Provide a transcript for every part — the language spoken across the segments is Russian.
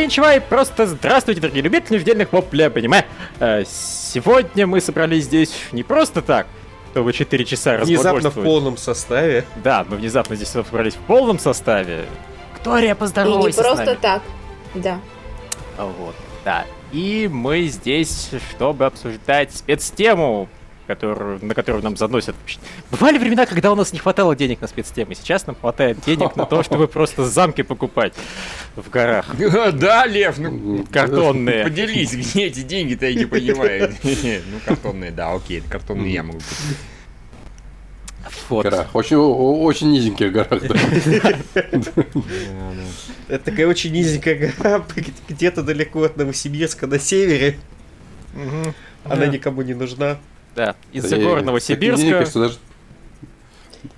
Ничего, и просто здравствуйте, дорогие любители недельных воплей, понимаю. Э, сегодня мы собрались здесь не просто так, чтобы 4 часа Внезапно в полном составе. Да, мы внезапно здесь собрались в полном составе. Виктория, поздоровайся И не просто так, да. Вот, да. И мы здесь, чтобы обсуждать спецтему, которую, на которую нам заносят. Бывали времена, когда у нас не хватало денег на спецтемы. Сейчас нам хватает денег на то, чтобы просто замки покупать в горах. Да, Лев, ну картонные. Поделись, где эти деньги-то я не понимаю. Ну, картонные, да, окей, картонные я могу купить. Вот. Горах. Очень, очень низеньких горах, да. Это такая очень низенькая гора, где-то далеко от Новосибирска на севере. Она никому не нужна. Да, из-за гор Новосибирска. даже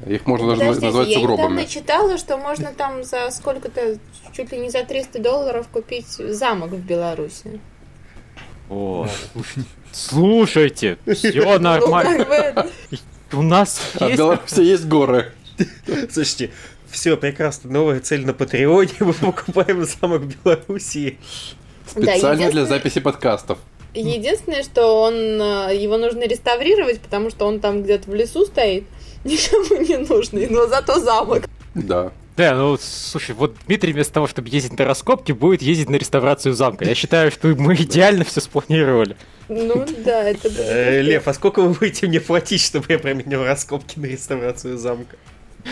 их можно даже Подождите, назвать я сугробами. Я читала, что можно там за сколько-то, чуть ли не за 300 долларов купить замок в Беларуси. О, слушайте, все нормально. У нас есть... А в Беларуси есть горы. Слушайте, все прекрасно. Новая цель на Патреоне. Мы покупаем замок в Белоруссии. Специально для записи подкастов. Единственное, что он э, его нужно реставрировать, потому что он там где-то в лесу стоит. Никому не нужный, но зато замок. Да. Да, ну слушай, вот Дмитрий вместо того, чтобы ездить на раскопки, будет ездить на реставрацию замка. Я считаю, что мы идеально все спланировали. Ну да, это... Э, Лев, а сколько вы будете мне платить, чтобы я променял раскопки на реставрацию замка?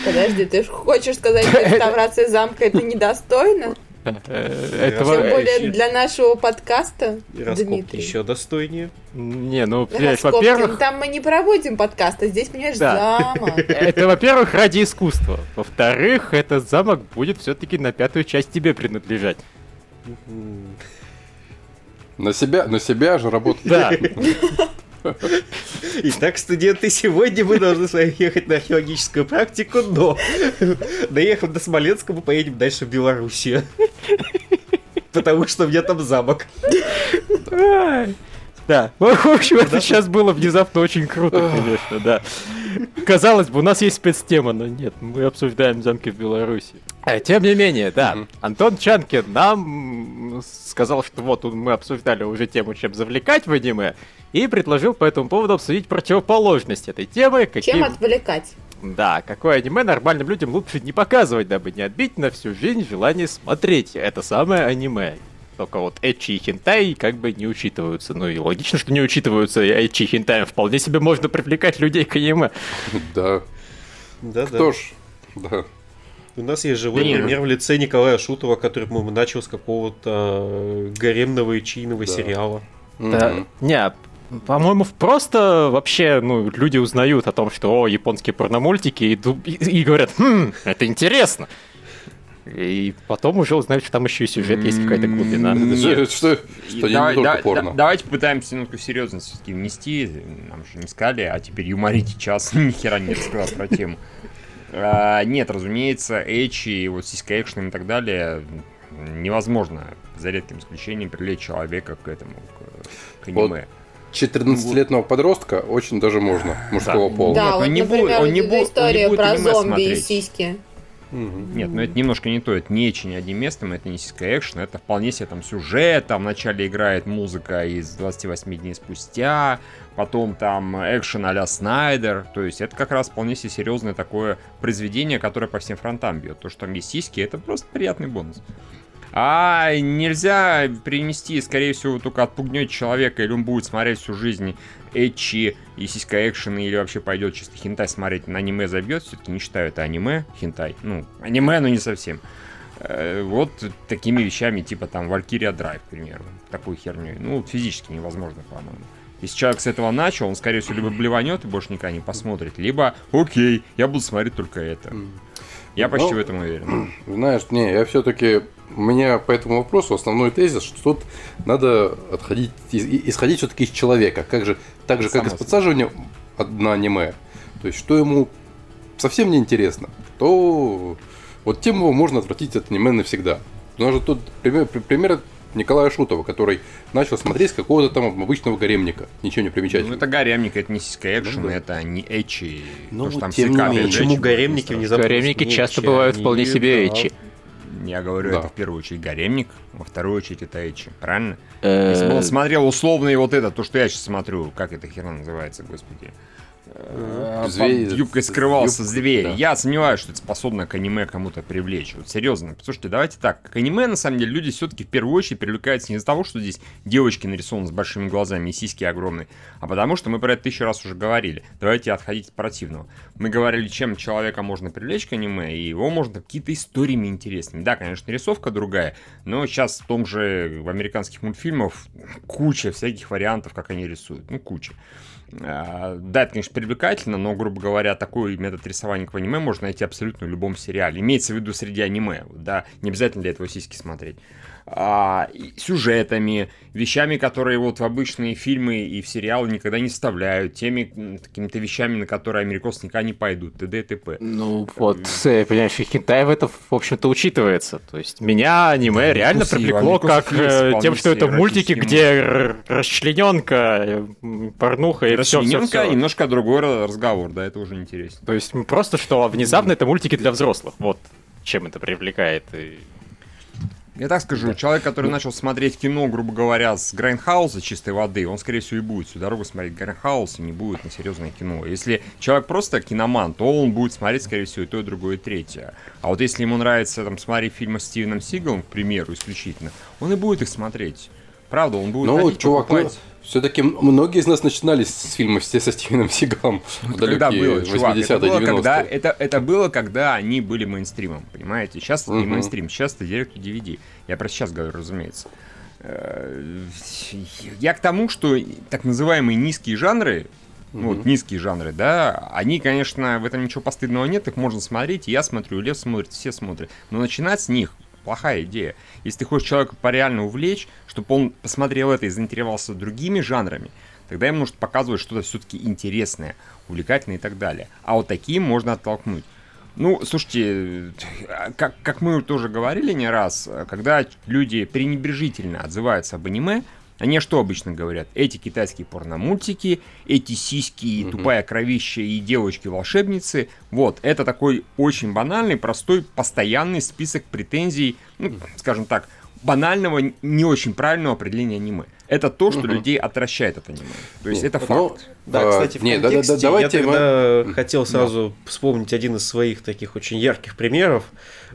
Подожди, ты хочешь сказать, что реставрация замка это недостойно? Э, этого... Тем более для нашего подкаста, Дмитрий. еще достойнее. Не, ну, во-первых... Там мы не проводим подкаст, а здесь, понимаешь, да. замок. Это, во-первых, ради искусства. Во-вторых, этот замок будет все-таки на пятую часть тебе принадлежать. На себя, на себя же работать. Да. Итак, студенты, сегодня мы должны с вами ехать на археологическую практику, но доехав до Смоленска, мы поедем дальше в Белоруссию. Потому что у меня там замок. Да, в общем, это сейчас было внезапно очень круто, конечно, да. Казалось бы, у нас есть спецтема, но нет, мы обсуждаем замки в Беларуси. А, тем не менее, да, Антон Чанкин нам сказал, что вот мы обсуждали уже тему, чем завлекать в аниме, и предложил по этому поводу обсудить противоположность этой темы. Каким... Чем отвлекать? Да, какое аниме нормальным людям лучше не показывать, дабы не отбить на всю жизнь желание смотреть это самое аниме. Только вот эчи и хентай как бы не учитываются. Ну и логично, что не учитываются. Эчи и хентай вполне себе можно привлекать людей к аниме. Да. Да, Кто ж? Да. У нас есть живой да пример в лице Николая Шутова, который по начал с какого-то э, гаремного и чийного да. сериала. Да. Mm-hmm. Не, по-моему, просто вообще, ну, люди узнают о том, что, о, японские порномультики, и, и, и говорят, хм, это интересно. И потом уже узнают, что там еще и сюжет есть какая-то глубина. Нет. Что, что давай, не да, порно. Да, давайте попытаемся немножко серьезность все-таки внести. Нам же не сказали, а теперь юморите час, ни хера не рассказал про тему. А, нет, разумеется, эчи, вот сиська экшеном и так далее невозможно, за редким исключением, привлечь человека к этому, к, к аниме. Вот 14-летнего подростка очень даже можно, мужского да. пола. Да, Нет, вот, он не например, он не будет, история он не про зомби смотреть. и сиськи. Нет, ну это немножко не то, это не очень одним местом, это не сиська экшен, это вполне себе там сюжет, там вначале играет музыка из 28 дней спустя, потом там экшен а-ля Снайдер, то есть это как раз вполне себе серьезное такое произведение, которое по всем фронтам бьет. То, что там есть сиськи, это просто приятный бонус. А нельзя принести, скорее всего, только отпугнет человека, или он будет смотреть всю жизнь эчи и сиська экшены, или вообще пойдет чисто хентай смотреть, на аниме забьет, все-таки не считаю это аниме, хентай. Ну, аниме, но не совсем. Э, вот такими вещами, типа там Valkyria Drive, к примеру, такой херней. Ну, физически невозможно, по-моему. Если человек с этого начал, он, скорее всего, либо блеванет и больше никогда не посмотрит, либо, окей, я буду смотреть только это. Я почти ну, в этом уверен. Знаешь, не, я все-таки у меня по этому вопросу основной тезис, что тут надо отходить, исходить все-таки из человека. Как же, так же, как и с подсаживанием на аниме. То есть, что ему совсем не интересно, то вот тем его можно отвратить от аниме навсегда. У нас же тут пример, пример Николая Шутова, который начал смотреть с какого-то там обычного гаремника. Ничего не примечательного. Ну, это гаремник, это не сиська экшен, ну, да. это не эчи. Ну, там тем не менее, почему гаремники внезапно Гаремники часто бывают вполне себе эчи. Я говорю, да. это в первую очередь гаремник, во вторую очередь это Эйчи, правильно? Если бы он смотрел условно и вот это, то, что я сейчас смотрю, как эта херня называется, господи. Э, Зверь, под юбкой скрывался юб... зверь. Да. Я сомневаюсь, что это способно к аниме кому-то привлечь. Вот серьезно. Слушайте, давайте так. К аниме, на самом деле, люди все-таки в первую очередь привлекаются не из-за того, что здесь девочки нарисованы с большими глазами и сиськи огромные, а потому что мы про это тысячу раз уже говорили. Давайте отходить от противного. Мы говорили, чем человека можно привлечь к аниме, и его можно какие-то историями интересными. Да, конечно, рисовка другая, но сейчас в том же в американских мультфильмах куча всяких вариантов, как они рисуют. Ну, куча. А, да, это, конечно, привлекательно, но, грубо говоря, такой метод рисования к аниме можно найти абсолютно в любом сериале. Имеется в виду среди аниме, да, не обязательно для этого сиськи смотреть а, сюжетами, вещами, которые вот в обычные фильмы и в сериалы никогда не вставляют, теми какими-то вещами, на которые американцы никогда не пойдут, т.д. и т.п. Ну вот, э, понимаешь, и Китай в это, в общем-то, учитывается. То есть меня аниме да, реально привлекло как э, тем, что это мультики, где расчлененка, порнуха и все, все, все. немножко другой разговор, да, это уже интересно. То есть просто, что внезапно это мультики для взрослых, вот чем это привлекает. И я так скажу, да. человек, который начал смотреть кино, грубо говоря, с grindhouse а чистой воды, он, скорее всего, и будет всю дорогу смотреть grindhouse и не будет на серьезное кино. Если человек просто киноман, то он будет смотреть, скорее всего, и то, и другое, и третье. А вот если ему нравится там смотреть фильмы с Стивеном Сигалом, к примеру, исключительно, он и будет их смотреть. Правда, он будет ну, чувак, покупать... Ну все-таки многие из нас начинали с фильмов все со Стивеном Сигалом в когда было, чувак, это было, когда, это, это было, когда они были мейнстримом, понимаете? Сейчас это не мейнстрим, сейчас это директ DVD. Я про сейчас говорю, разумеется. Э, я к тому, что так называемые низкие жанры, ну, вот низкие жанры, да, они, конечно, в этом ничего постыдного нет, их можно смотреть, я смотрю, Лев смотрит, все смотрят. Но начинать с них плохая идея. Если ты хочешь человека пореально увлечь, чтобы он посмотрел это и заинтересовался другими жанрами, тогда ему нужно показывать что-то все-таки интересное, увлекательное и так далее. А вот таким можно оттолкнуть. Ну, слушайте, как, как мы тоже говорили не раз, когда люди пренебрежительно отзываются об аниме, они что обычно говорят? Эти китайские порномультики, эти сиськи, и тупая кровища и девочки-волшебницы. Вот, это такой очень банальный, простой, постоянный список претензий, ну, скажем так, банального, не очень правильного определения аниме. Это то, что угу. людей отвращает от аниме. То есть нет, это ну, факт. Да, а, кстати, в нет, контексте да, да, давайте я тогда мы... хотел сразу да. вспомнить один из своих таких очень ярких примеров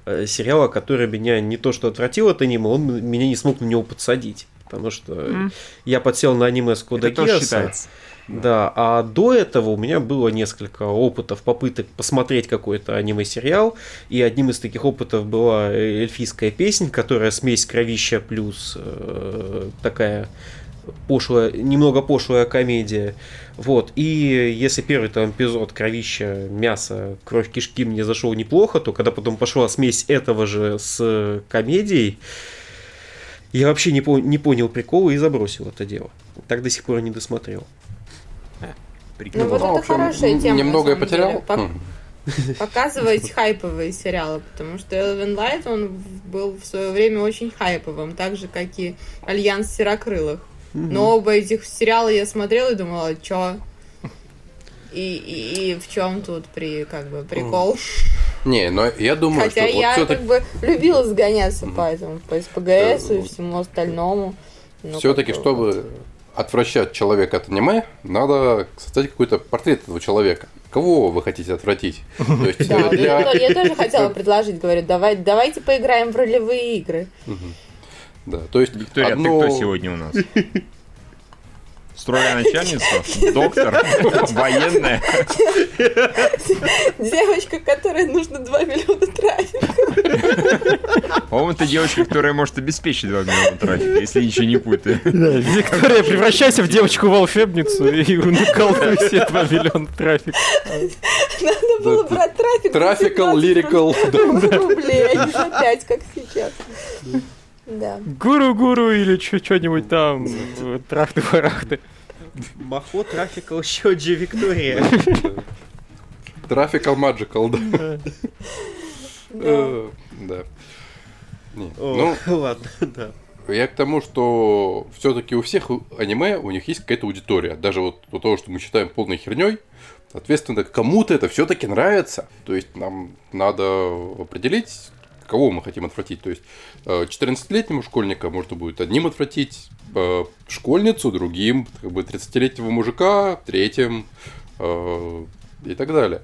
э, сериала, который меня не то что отвратил от аниме, он меня не смог на него подсадить. Потому что mm. я подсел на аниме с Кода Геаса. Да, а до этого у меня было несколько опытов, попыток посмотреть какой-то аниме-сериал, и одним из таких опытов была эльфийская песня, которая смесь кровища плюс э, такая пошлая, немного пошлая комедия. Вот. И если первый там эпизод кровища, мясо, кровь кишки мне зашел неплохо, то когда потом пошла смесь этого же с комедией, я вообще не, по- не понял прикола и забросил это дело. Так до сих пор и не досмотрел. Прикол. Ну вот ну, это общем, хорошая тема. Немного я потерял. Деле. Показывать хайповые сериалы, потому что Элвин Лайт, он был в свое время очень хайповым, так же, как и Альянс Серокрылых. Но оба этих сериала я смотрела и думала, чё? И, и, и в чем тут при, как бы, прикол? Не, но я думаю, Хотя что я вот как бы любила сгоняться по этому, по СПГС и всему остальному. Все-таки, чтобы вот отвращать человека от аниме, надо создать какой-то портрет этого человека. Кого вы хотите отвратить? да, я, тоже хотела предложить, говорю, давай, давайте поиграем в ролевые игры. Да, то есть Виктория, одно... ты кто сегодня у нас? Строгая начальница, доктор, военная. Девочка, которой нужно 2 миллиона трафика. По-моему, это девочка, которая может обеспечить 2 миллиона трафика, если ничего не путаю. Виктория, превращайся в девочку-волшебницу и наколдуй все 2 миллиона трафика. Надо было брать трафик. Трафикал, лирикал. рублей, а не за 5, как сейчас. Да. Гуру-гуру или что-нибудь там, трахты-барахты. Махо трафикал Щоджи Виктория. Трафикал Маджикал, да. Да. Ну, ладно, да. Я к тому, что все-таки у всех аниме у них есть какая-то аудитория. Даже вот у того, что мы считаем полной херней, соответственно, кому-то это все-таки нравится. То есть нам надо определить, кого мы хотим отвратить. То есть 14-летнему школьника можно будет одним отвратить, школьницу другим, как бы 30-летнего мужика третьим и так далее.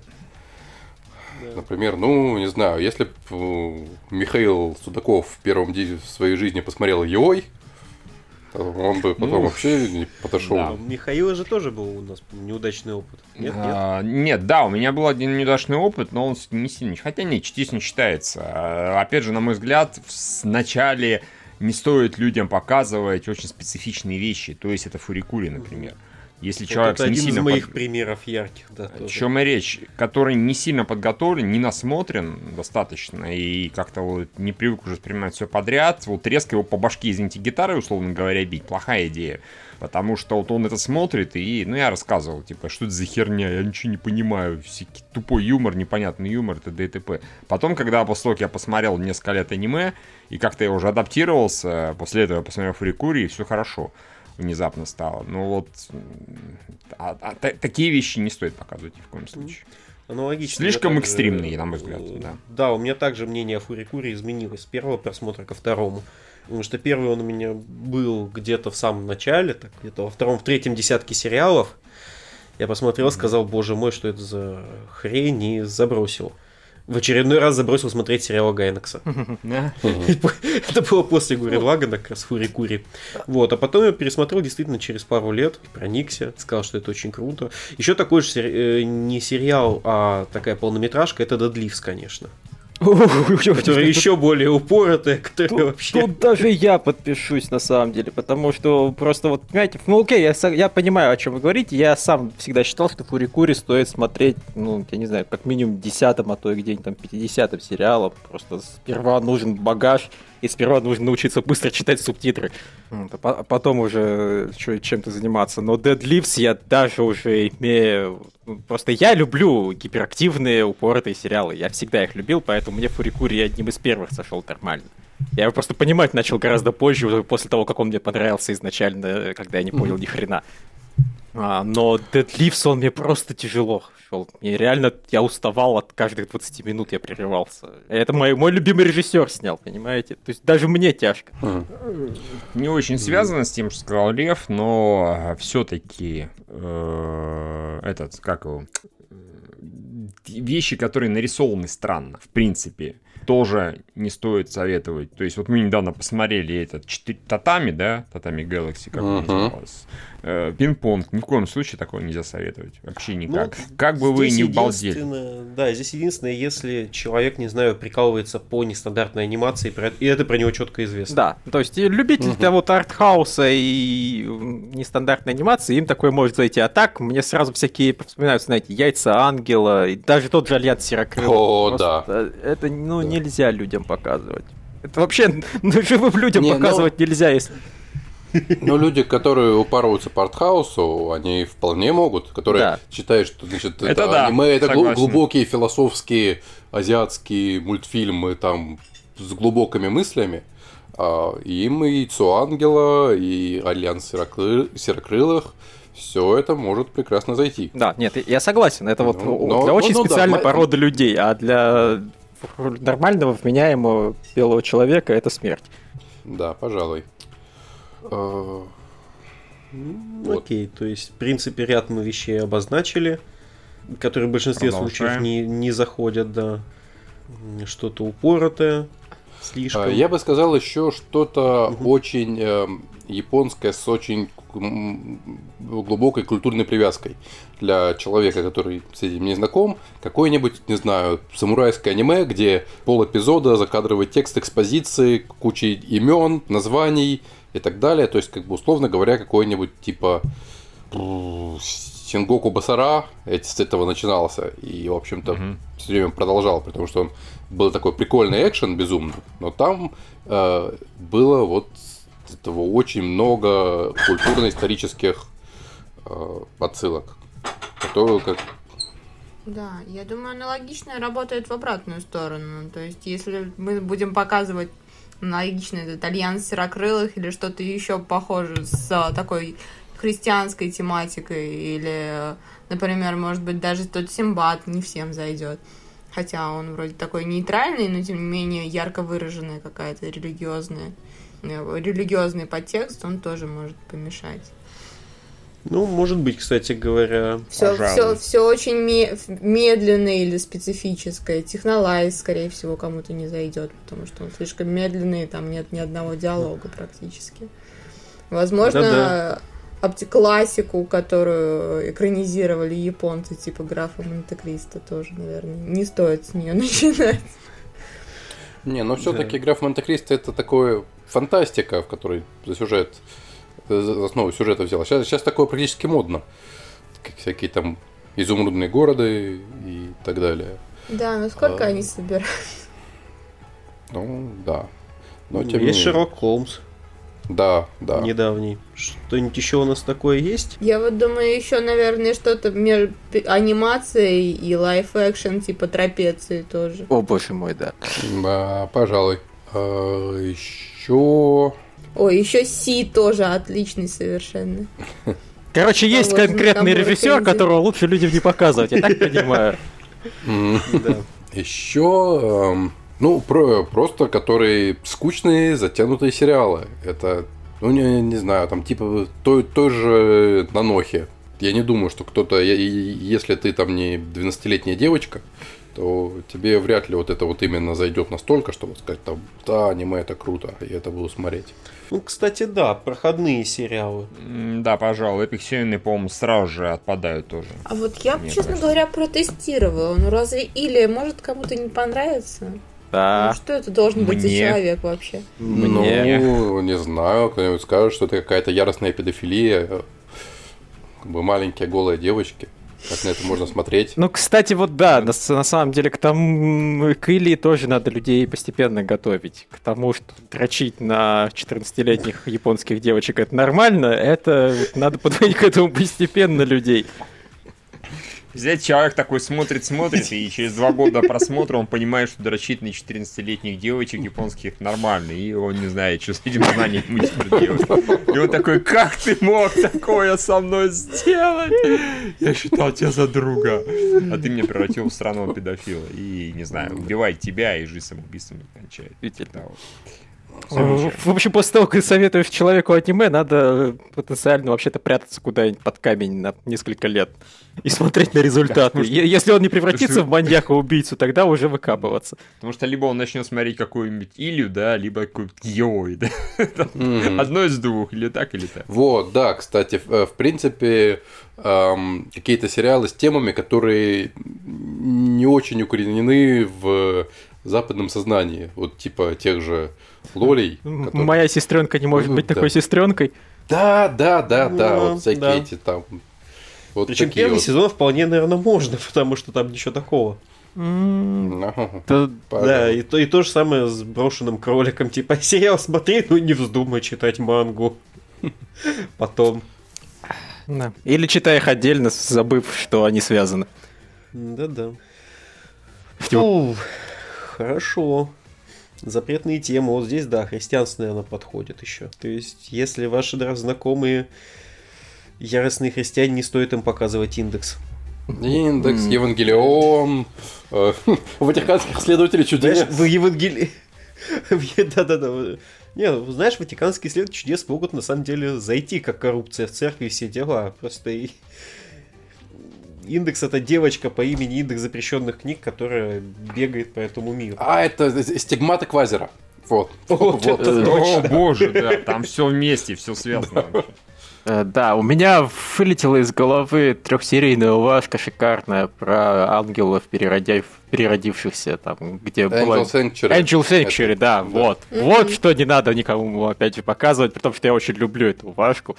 Да. Например, ну, не знаю, если бы Михаил Судаков в первом в своей жизни посмотрел Йой, он бы потом ну, вообще не подошел. Да. У Михаила же тоже был у нас неудачный опыт. Нет, а, нет? нет, да, у меня был один неудачный опыт, но он не сильно. Хотя нет, не считается. А, опять же, на мой взгляд, в начале не стоит людям показывать очень специфичные вещи. То есть это фурикури, например. Mm-hmm если человек это не один сильно из моих под... примеров ярких, да. О чем и речь, который не сильно подготовлен, не насмотрен достаточно и как-то вот не привык уже воспринимать все подряд, вот резко его по башке, извините, гитарой, условно говоря, бить, плохая идея. Потому что вот он это смотрит, и, ну, я рассказывал, типа, что это за херня, я ничего не понимаю, всякий тупой юмор, непонятный юмор, т.д. и т.п. Потом, когда после того, я посмотрел несколько лет аниме, и как-то я уже адаптировался, после этого я посмотрел Фурикури, и все хорошо внезапно стало. Но вот а, а, такие вещи не стоит показывать ни в коем случае. Аналогично. Слишком экстремные, на мой взгляд. Э, да. да, у меня также мнение о Фурикуре изменилось с первого просмотра ко второму. Потому что первый он у меня был где-то в самом начале, так где-то во втором, в третьем десятке сериалов. Я посмотрел, сказал, боже мой, что это за хрень, и забросил в очередной раз забросил смотреть сериал Гайнекса. Это было после Гури Лагана, как раз Фури Кури. Вот, а потом я пересмотрел действительно через пару лет, проникся, сказал, что это очень круто. Еще такой же э, не сериал, а такая полнометражка, это Дедливс, конечно которые еще более упоротые, которые вообще... Тут даже я подпишусь, на самом деле, потому что просто вот, понимаете, ну окей, я, я понимаю, о чем вы говорите, я сам всегда считал, что Фурикури стоит смотреть, ну, я не знаю, как минимум десятым, а то и где-нибудь там 50 сериалом, просто сперва нужен багаж, и сперва нужно научиться быстро читать субтитры, а потом уже чем-то заниматься. Но Dead Leaves я даже уже имею... Ну, просто я люблю гиперактивные, упоротые сериалы. Я всегда их любил, поэтому мне Фурикури одним из первых сошел нормально. Я его просто понимать начал гораздо позже, после того, как он мне понравился изначально, когда я не понял ни хрена. А, но Leaves, он мне просто тяжело шел. Мне реально, я уставал от каждых 20 минут, я прерывался. Это мой, мой любимый режиссер снял, понимаете? То есть даже мне тяжко. Не очень связано с тем, что сказал Лев, но все-таки э, этот, как его, вещи, которые нарисованы странно, в принципе, тоже не стоит советовать. То есть вот мы недавно посмотрели этот 4 татами, да, Tatami Galaxy, как uh-huh. называлось. Э, пинг-понг. Ни в коем случае такое нельзя советовать. Вообще ну, никак. Ну, как бы вы не балдели. Да, здесь единственное, если человек, не знаю, прикалывается по нестандартной анимации, и это про него четко известно. Да, то есть любители uh-huh. того артхауса и нестандартной анимации, им такое может зайти. А так, мне сразу всякие вспоминаются, знаете, яйца ангела, и даже тот же Альянс Серокрыл. О, да. Это, ну, да. Нельзя людям показывать. Это вообще ну, живым людям не, показывать но... нельзя, если... Ну, люди, которые упарываются по артхаусу, они вполне могут, которые да. считают, что значит, это, это да, аниме это согласен. глубокие философские азиатские мультфильмы там с глубокими мыслями. А им и Яйцо Ангела, и Альянс Серокры... Серокрылых, все это может прекрасно зайти. Да, нет, я согласен. Это вот ну, но, для очень ну, специальной да, породы людей, а для нормального, вменяемого белого человека это смерть. Да, пожалуй. А, вот. Окей, то есть, в принципе, ряд мы вещей обозначили, которые в большинстве случаев не, не заходят, да. Что-то упоротое, слишком. А, я бы сказал еще что-то угу. очень японское с очень глубокой культурной привязкой для человека, который с этим не знаком. Какой-нибудь, не знаю, самурайское аниме, где пол эпизода закадровый текст экспозиции, куча имен, названий и так далее. То есть, как бы условно говоря, какой-нибудь типа Сингоку Басара с этого начинался и, в общем-то, угу. все время продолжал, потому что он был такой прикольный экшен безумный, но там э, было вот этого очень много культурно-исторических э, подсылок, которые как да, я думаю, аналогично работает в обратную сторону. То есть, если мы будем показывать аналогично этот альянс серокрылых или что-то еще похоже с такой христианской тематикой, или, например, может быть, даже тот Симбат не всем зайдет. Хотя он вроде такой нейтральный, но тем не менее ярко выраженная какая-то религиозная, религиозный подтекст, он тоже может помешать. Ну, может быть, кстати говоря. Все, все, все очень медленное или специфическое. Технолайз, скорее всего, кому-то не зайдет, потому что он слишком медленный, там нет ни одного диалога практически. Возможно, Да-да. классику, которую экранизировали японцы, типа графа Монте-Кристо, тоже, наверное, не стоит с нее начинать. Не, но все-таки да. граф Монте-Кристо это такое фантастика, в которой за сюжет за основу сюжета взяла. Сейчас, сейчас такое практически модно. Как всякие там изумрудные города и так далее. Да, но сколько а, они собирают? Ну, да. Но, тем есть Шерлок Холмс. Да, да. Недавний. Что-нибудь еще у нас такое есть? Я вот думаю, еще, наверное, что-то между анимацией и лайф экшен типа трапеции тоже. О, боже мой, да. Да, пожалуй. А, еще Ой, еще Си тоже отличный совершенно. Короче, есть конкретный режиссер, которого лучше людям не показывать, я так понимаю. Еще, эм, ну, просто которые скучные, затянутые сериалы. Это, ну, не, не знаю, там типа той, той же Нанохи. Я не думаю, что кто-то, если ты там не 12-летняя девочка, то тебе вряд ли вот это вот именно зайдет настолько, чтобы сказать, там, да, аниме это круто, я это буду смотреть. Ну, кстати, да, проходные сериалы. Да, пожалуй, эпиксионные, по-моему, сразу же отпадают тоже. А вот я, Мне честно кажется. говоря, протестировала. Ну разве или может кому-то не понравится? Да. Ну, что это должен быть Мне... за человек вообще? Мне... Ну, не знаю, кто-нибудь скажет, что это какая-то яростная педофилия. Как бы маленькие голые девочки. Как на это можно смотреть? Ну, кстати, вот да, на, на самом деле к тому, к Или тоже надо людей постепенно готовить. К тому, что дрочить на 14-летних японских девочек это нормально, это надо подводить к этому постепенно людей. Взять человек такой смотрит, смотрит, и через два года просмотра он понимает, что дрочить на 14-летних девочек японских нормально, и он не знает, что с этим знанием ему теперь делать. И он такой, как ты мог такое со мной сделать? Я считал тебя за друга. А ты меня превратил в странного педофила. И, не знаю, убивает тебя и жизнь самоубийством кончает. Видите, да, вот. В общем, после того, как советуешь человеку аниме, надо потенциально вообще-то прятаться куда-нибудь под камень на несколько лет и смотреть на результаты. Если он не превратится в маньяка-убийцу, тогда уже выкапываться. Потому что либо он начнет смотреть какую-нибудь Илью, да, либо какую-нибудь Йой, да. Одно из двух, или так, или так. Вот, да, кстати, в принципе, какие-то сериалы с темами, которые не очень укоренены в западном сознании. Вот типа тех же лолей. Которые... Моя сестренка не может ну, быть да. такой сестренкой. Да, да, да, да, вот всякие да. эти там. Вот Причем первый вот. сезон вполне, наверное, можно, потому что там ничего такого. Mm. Да, да и, то, и то же самое с брошенным кроликом. Типа, сериал смотри, ну не вздумай читать мангу. Потом. Да. Или читай их отдельно, забыв, что они связаны. Да-да. Фу, хорошо запретные темы. Вот здесь, да, христианство, наверное, подходит еще. То есть, если ваши да, знакомые яростные христиане, не стоит им показывать индекс. Индекс, mm. Евангелион, э, ватиканских следователей чудес. Знаешь, в Евангелии... Да-да-да. Не, ну, знаешь, ватиканские следователи чудес могут на самом деле зайти, как коррупция в церкви и все дела. Просто и Индекс это девочка по имени Индекс запрещенных книг, которая бегает по этому миру. А, это стигматы Квазера. Вот. Вот, вот. О, боже, да, там все вместе, все связано. Э, да, у меня вылетела из головы трехсерийная улажка шикарная про ангелов, переродив, переродившихся там, где Angel было... Sanctuary. Angel Sanctuary, Это... да, да, вот. Mm-hmm. Вот что не надо никому опять же показывать, потому что я очень люблю эту улажку.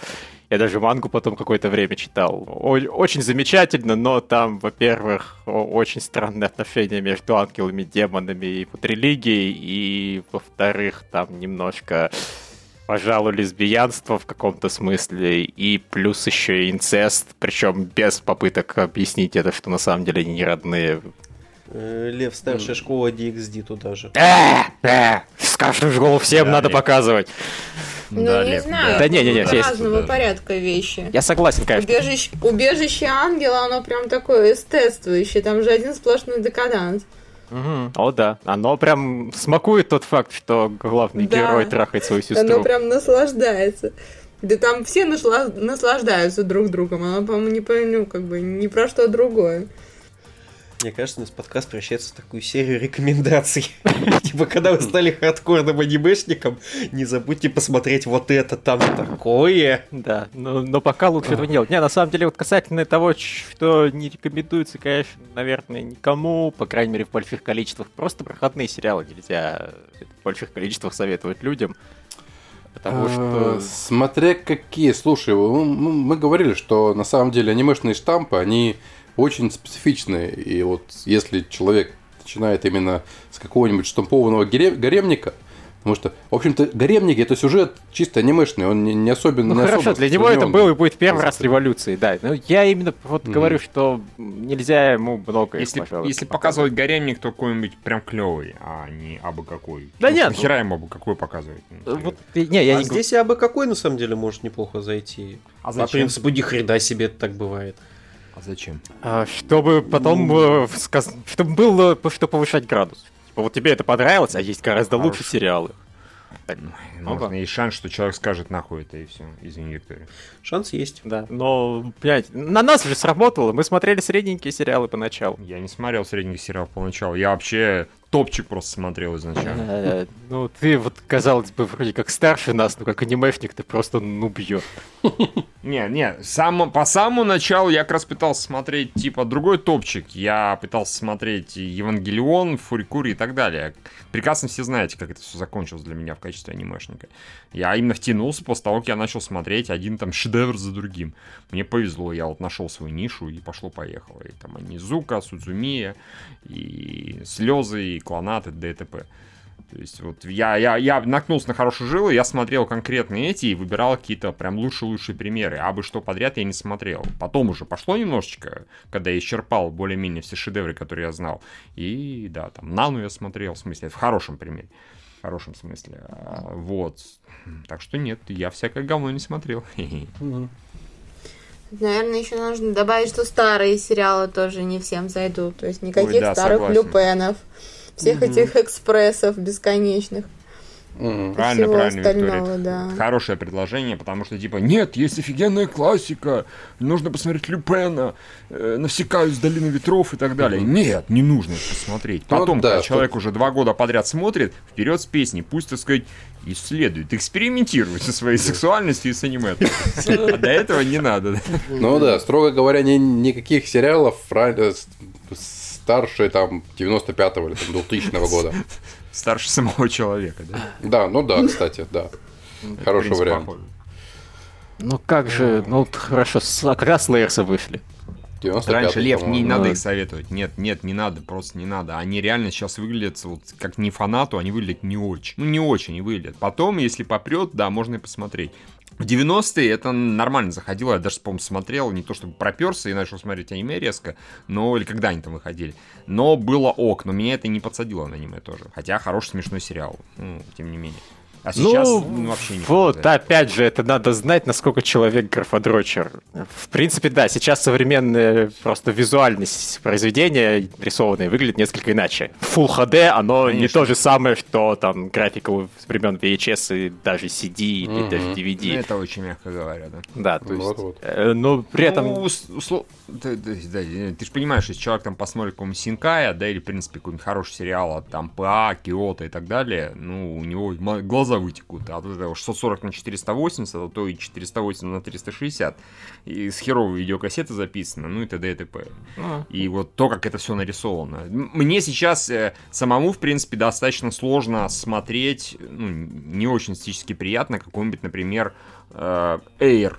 Я даже мангу потом какое-то время читал. Очень замечательно, но там, во-первых, очень странные отношения между ангелами, демонами и вот религией, и, во-вторых, там немножко пожалуй, лесбиянство в каком-то смысле, и плюс еще инцест, причем без попыток объяснить это, что на самом деле они не родные. Э, Лев, старшая школа DXD туда же. Э, э, старшую школу всем надо показывать. Ну, да, не Лев, знаю. Да, не, не, не, разного да. порядка вещи. Я согласен, конечно. Убежище, убежище ангела, оно прям такое эстетствующее. Там же один сплошной декаданс. Угу. О, да. Оно прям смакует тот факт, что главный да. герой трахает свою сестру. Оно прям наслаждается. Да там все наслаждаются друг другом. Оно, по-моему, не, ну, как бы, ни про что другое. Мне кажется, у нас подкаст превращается в такую серию рекомендаций. Типа, когда вы стали хардкорным анимешником, не забудьте посмотреть вот это там такое. Да, но пока лучше этого не делать. Не, на самом деле, вот касательно того, что не рекомендуется, конечно, наверное, никому, по крайней мере, в больших количествах, просто проходные сериалы нельзя в больших количествах советовать людям. Потому что... Смотря какие, слушай, мы говорили, что на самом деле анимешные штампы, они очень специфичные. И вот если человек начинает именно с какого-нибудь штампованного гаремника, Потому что, в общем-то, гаремники это сюжет чисто анимешный, он не, не особенно. Ну не хорошо, особо для него это был и будет первый раз революции, да. Но я именно вот mm-hmm. говорю, что нельзя ему много. Если, пожалуй, если показывать гаремник, то какой-нибудь прям клевый, а не абы какой. Да нет. Ну, хера ему абы какой показывать. Вот, не, я а не здесь и абы какой на самом деле может неплохо зайти. А зачем? По принципу, ни хрена себе так бывает. А зачем? А, чтобы потом, ну... сказ... чтобы было, что повышать градус. Типа, вот тебе это понравилось, а есть гораздо Хорошо. лучше сериалы. Так, Можно есть шанс, что человек скажет нахуй это и все. Извини, Виктория. Шанс есть. Да. Но, понимаете, на нас же сработало. Мы смотрели средненькие сериалы поначалу. Я не смотрел средненький сериал поначалу. Я вообще топчик просто смотрел изначально. Э, ну, ты вот, казалось бы, вроде как старше нас, но как анимешник ты просто ну бьет. Не, не, сам, по самому началу я как раз пытался смотреть, типа, другой топчик. Я пытался смотреть Евангелион, Фурикури и так далее. Прекрасно все знаете, как это все закончилось для меня в качестве анимешника. Я именно втянулся после того, как я начал смотреть один там шедевр за другим. Мне повезло, я вот нашел свою нишу и пошло-поехало. И там Анизука, Судзумия, и Слезы, и Клонат, и ДТП. То есть вот я, я, я наткнулся на хорошую жилу, я смотрел конкретно эти и выбирал какие-то прям лучшие-лучшие примеры. А бы что подряд я не смотрел. Потом уже пошло немножечко, когда я исчерпал более-менее все шедевры, которые я знал. И да, там Нану я смотрел, в смысле, в хорошем примере. В хорошем смысле. А, вот. Так что нет, я всякое говно не смотрел. Наверное, еще нужно добавить, что старые сериалы тоже не всем зайдут. То есть никаких Ой, да, старых согласен. люпенов всех угу. этих экспрессов бесконечных. Угу. Правильно, правильно, Виктория. Да. Хорошее предложение, потому что, типа, нет, есть офигенная классика, нужно посмотреть Люпена, э, Навсекаю с долины ветров и так далее. Угу. Нет, не нужно это посмотреть. Ну Потом, да, когда человек уже два года подряд смотрит, вперед с песней, пусть, так сказать, исследует, экспериментирует со своей сексуальностью и с аниме. А до этого не надо. Ну да, строго говоря, никаких сериалов старше там 95-го или там, 2000 года. Старше самого человека, да? Да, ну да, кстати, да. Хороший вариант. Ну как же, ну хорошо, как раз Лейерсы вышли. Раньше Лев, не надо их советовать. Нет, нет, не надо, просто не надо. Они реально сейчас выглядят вот как не фанату, они выглядят не очень. Ну, не очень выглядят. Потом, если попрет, да, можно и посмотреть. В 90-е это нормально заходило, я даже, по-моему, смотрел, не то чтобы проперся и начал смотреть аниме резко, но или когда они там выходили. Но было ок, но меня это не подсадило на аниме тоже. Хотя хороший смешной сериал, ну, тем не менее. А сейчас ну, ну, вообще не Вот, да. опять же, это надо знать, насколько человек графодрочер. В принципе, да, сейчас современные просто визуальность произведения рисованные выглядит несколько иначе. Full HD, оно Конечно. не то же самое, что там графика времен VHS и даже CD угу. или даже DVD. Ну, это очень мягко говоря, да. Да, то есть, вот, вот. Э, но при этом... Ну, услов... да, да, да, ты же понимаешь, если человек там посмотрит какого-нибудь Синкая, да, или, в принципе, какой-нибудь хороший сериал от там ПА, Киото и так далее, ну, у него глаза глаза вытекут. А вот это 640 на 480, а то и 480 на 360. И с херовой видеокассеты записано, ну и т.д. и т.п. А. И вот то, как это все нарисовано. Мне сейчас э, самому, в принципе, достаточно сложно смотреть, ну, не очень эстетически приятно, какой-нибудь, например, э, Air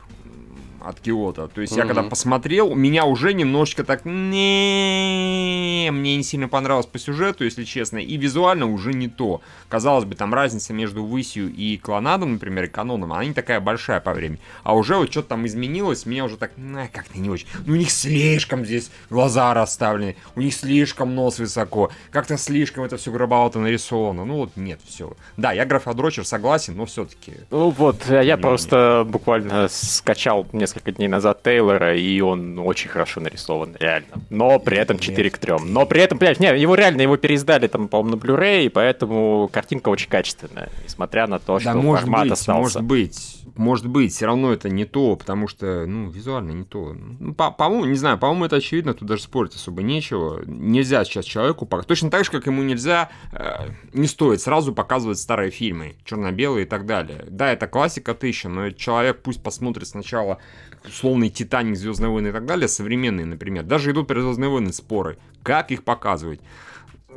от Киота. То есть mm-hmm. я когда посмотрел, меня уже немножечко так не мне не сильно понравилось по сюжету, если честно, и визуально уже не то. Казалось бы, там разница между Высью и Клонадом, например, и Каноном, она не такая большая по времени. А уже вот что-то там изменилось, меня уже так, ну, как-то не очень. Ну, у них слишком здесь глаза расставлены, у них слишком нос высоко, как-то слишком это все грубовато нарисовано. Ну, вот нет, все. Да, я графодрочер, согласен, но все-таки. Ну, вот, я не, просто буквально скачал несколько несколько дней назад Тейлора, и он очень хорошо нарисован, реально. Но при этом 4 к 3. Но при этом, блядь, не, его реально его переиздали там, по-моему, на Blu-ray, поэтому картинка очень качественная, несмотря на то, да, что может формат быть, остался. Может быть, может быть, все равно это не то, потому что, ну, визуально не то. Ну, по- по-моему, не знаю, по-моему, это очевидно, тут даже спорить особо нечего. Нельзя сейчас человеку, точно так же, как ему нельзя, э, не стоит сразу показывать старые фильмы, черно-белые и так далее. Да, это классика тысяча, но человек пусть посмотрит сначала условный Титаник, Звездные войны и так далее, современные, например. Даже идут про Звездные войны споры. Как их показывать?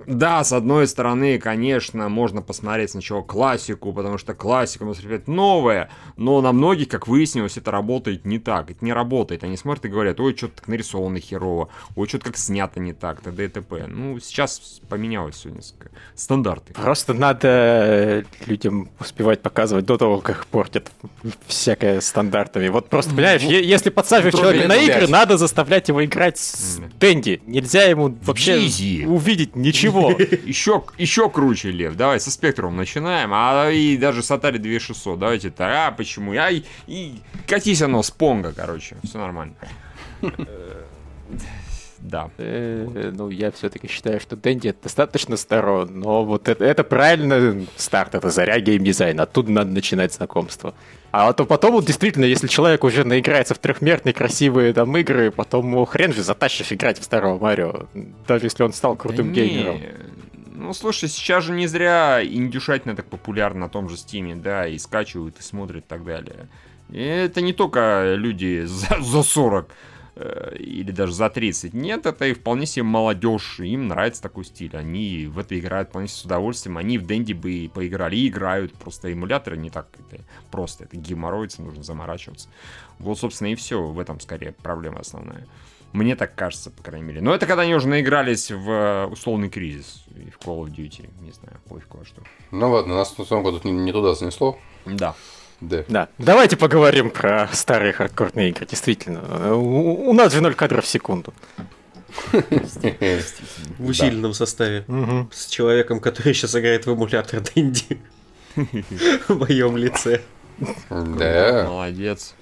Да, с одной стороны, конечно, можно посмотреть сначала классику, потому что классика, может быть, новая, но на многих, как выяснилось, это работает не так. Это не работает. Они смотрят и говорят, ой, что-то так нарисовано херово, ой, что-то как снято не так, т.д. и т.п. Ну, сейчас поменялось все несколько. Стандарты. Просто надо людям успевать показывать до того, как портят всякое стандартами. Вот просто, понимаешь, в... если подсаживать человека на игры, надо заставлять его играть с Дэнди. Нельзя ему вообще увидеть ничего чего? Еще, еще круче, Лев. Давай со спектром начинаем. А и даже с Atari 2600. Давайте так. А почему? Я и, и катись оно с Понга, короче. Все нормально. Да. Э, ну, я все-таки считаю, что Дэнди достаточно старо, но вот это, это правильно старт, это заря геймдизайна, оттуда надо начинать знакомство. А то потом, вот действительно, если человек уже наиграется в трехмерные красивые там игры, потом хрен же затащишь играть в старого Марио, даже если он стал крутым да геймером. Не. Ну, слушай, сейчас же не зря индюшатина так популярна на том же Стиме, да, и скачивают, и смотрят и так далее. И это не только люди за, за 40. Э, или даже за 30. Нет, это и вполне себе молодежь, им нравится такой стиль, они в это играют вполне себе с удовольствием, они в Дэнди бы поиграли и играют, просто эмуляторы не так это просто, это геморроится, нужно заморачиваться. Вот, собственно, и все, в этом скорее проблема основная. Мне так кажется, по крайней мере. Но это когда они уже наигрались в э, условный кризис и в Call of Duty, не знаю, пофиг во что. Ну ладно, нас на самом году не, не туда занесло. Да. Да. да. Давайте поговорим про старые хардкорные игры. Действительно. У, у нас же 0 кадров в секунду. В усиленном составе. С человеком, который сейчас играет в эмулятор Дэнди. В моем лице. Да. Молодец.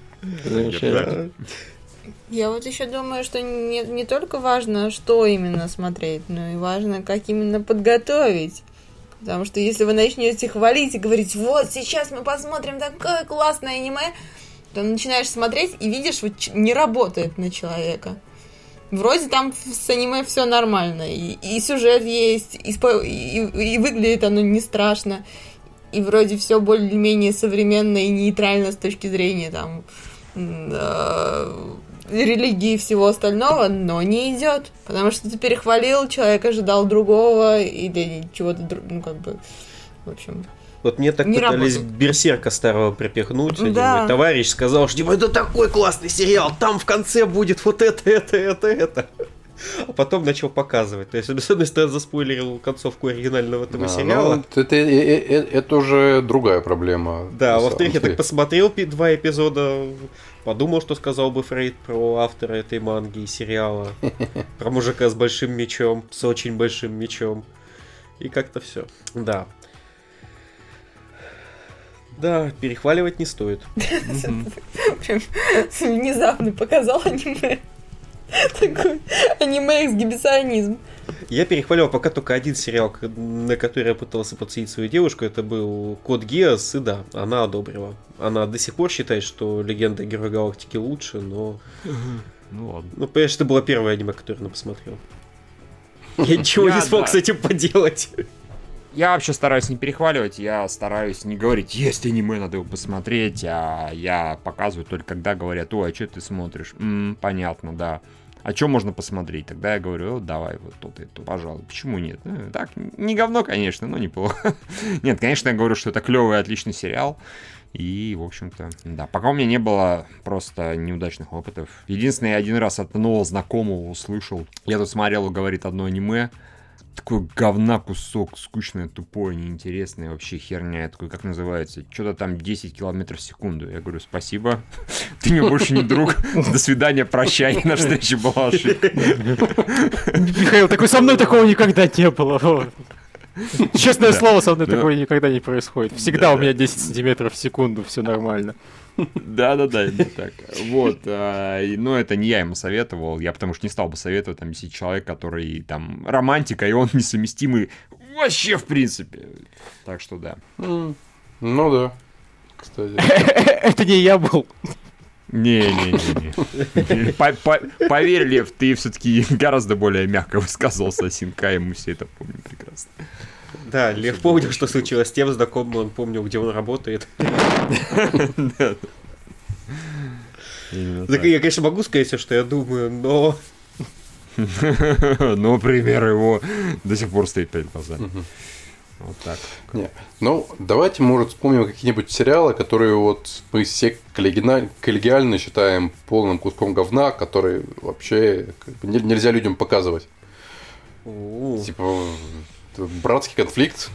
Я вот еще думаю, что не, не только важно, что именно смотреть, но и важно, как именно подготовить. Потому что если вы начнете хвалить и говорить, вот сейчас мы посмотрим такое классное аниме, то начинаешь смотреть и видишь, вот не работает на человека. Вроде там с аниме все нормально, и, и сюжет есть, и, и, и выглядит оно не страшно, и вроде все более-менее современно и нейтрально с точки зрения там религии и всего остального, но не идет. Потому что ты перехвалил, человек ожидал другого или чего-то, ну, как бы, в общем... Вот мне так не пытались работает. Берсерка старого припихнуть. Один да. мой товарищ сказал, что типа, это такой классный сериал, там в конце будет вот это, это, это, это. А потом начал показывать. То есть, с одной стороны, заспойлерил концовку оригинального этого а, сериала. Ну, это, это, это, это уже другая проблема. Да, во-вторых, я так посмотрел два эпизода Подумал, что сказал бы Фрейд про автора этой манги и сериала. Про мужика с большим мечом, с очень большим мечом. И как-то все. Да. Да, перехваливать не стоит. Внезапно показал аниме. Такой аниме-эксгибиционизм. Я перехвалил пока только один сериал, на который я пытался подсадить свою девушку. Это был Код Гиас, и да, она одобрила. Она до сих пор считает, что Легенда Героя Галактики лучше, но... Ну ладно. Ну, понимаешь, это было первое аниме, которое она посмотрела. Я ничего не смог с этим поделать. Я вообще стараюсь не перехваливать, я стараюсь не говорить, есть аниме, надо его посмотреть, а я показываю только когда говорят, ой, а что ты смотришь? М-м, понятно, да. А что можно посмотреть? Тогда я говорю, давай вот тут и то, пожалуй. Почему нет? Ну, так, не говно, конечно, но неплохо. нет, конечно, я говорю, что это клевый, отличный сериал. И, в общем-то, да. Пока у меня не было просто неудачных опытов. Единственное, я один раз от нового знакомого услышал. Я тут смотрел, говорит, одно аниме такой говна кусок, скучное, тупое, неинтересное, вообще херня. Я такой, как называется? Что-то там 10 километров в секунду. Я говорю, спасибо, ты мне больше не друг. До свидания, прощай, на встрече была ошибка. Михаил, такой, со мной такого никогда не было. Честное слово, со мной такое никогда не происходит. Всегда у меня 10 сантиметров в секунду, все нормально. Да-да-да, именно так. Вот. А, но это не я ему советовал. Я потому что не стал бы советовать там если человек, который там романтика, и он несовместимый вообще в принципе. Так что да. Ну да. Кстати. Это не я был. Не-не-не. Поверь, Лев, ты все-таки гораздо более мягко высказывался о Синка, и мы все это помним прекрасно. Да, Лев помнил, что случилось с тем знакомым, он помнил, где он работает. Так я, конечно, могу сказать все, что я думаю, но... Но пример его до сих пор стоит перед глазами. Вот так. Не. Ну, давайте, может, вспомним какие-нибудь сериалы, которые вот мы все коллегиально считаем полным куском говна, которые вообще как бы, нельзя людям показывать. У-у-у. Типа братский конфликт.